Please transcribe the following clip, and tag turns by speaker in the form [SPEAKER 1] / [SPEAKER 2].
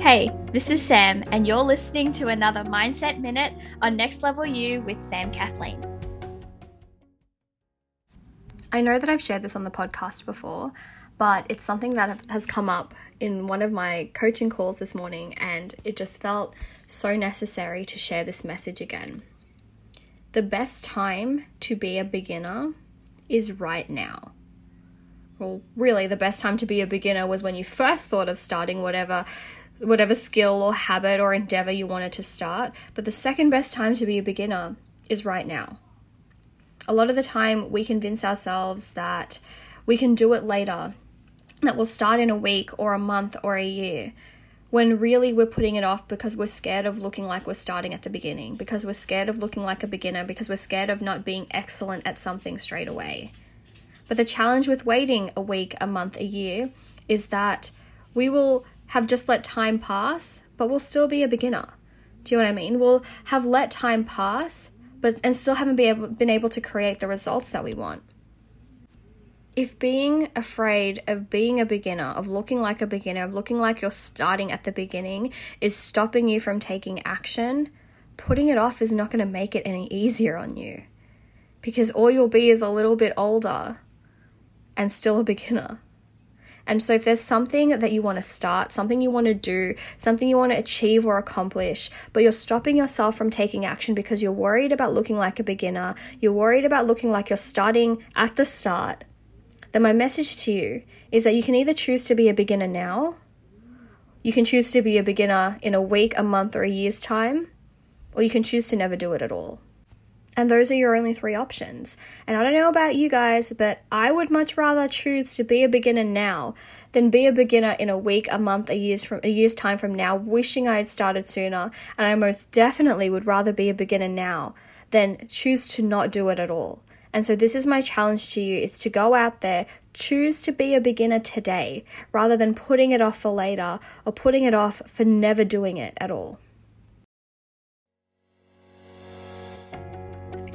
[SPEAKER 1] Hey, this is Sam, and you're listening to another Mindset Minute on Next Level You with Sam Kathleen.
[SPEAKER 2] I know that I've shared this on the podcast before, but it's something that has come up in one of my coaching calls this morning, and it just felt so necessary to share this message again. The best time to be a beginner is right now. Well, really, the best time to be a beginner was when you first thought of starting whatever whatever skill or habit or endeavor you wanted to start. But the second best time to be a beginner is right now. A lot of the time, we convince ourselves that we can do it later, that we'll start in a week or a month or a year, when really we're putting it off because we're scared of looking like we're starting at the beginning, because we're scared of looking like a beginner, because we're scared of not being excellent at something straight away. But the challenge with waiting a week, a month, a year is that we will have just let time pass, but we'll still be a beginner. Do you know what I mean? We'll have let time pass, but and still haven't be able, been able to create the results that we want. If being afraid of being a beginner, of looking like a beginner, of looking like you're starting at the beginning is stopping you from taking action, putting it off is not going to make it any easier on you. Because all you'll be is a little bit older and still a beginner. And so, if there's something that you want to start, something you want to do, something you want to achieve or accomplish, but you're stopping yourself from taking action because you're worried about looking like a beginner, you're worried about looking like you're starting at the start, then my message to you is that you can either choose to be a beginner now, you can choose to be a beginner in a week, a month, or a year's time, or you can choose to never do it at all. And those are your only three options. And I don't know about you guys, but I would much rather choose to be a beginner now than be a beginner in a week, a month, a year's from a year's time from now, wishing I had started sooner. And I most definitely would rather be a beginner now than choose to not do it at all. And so this is my challenge to you is to go out there, choose to be a beginner today rather than putting it off for later or putting it off for never doing it at all.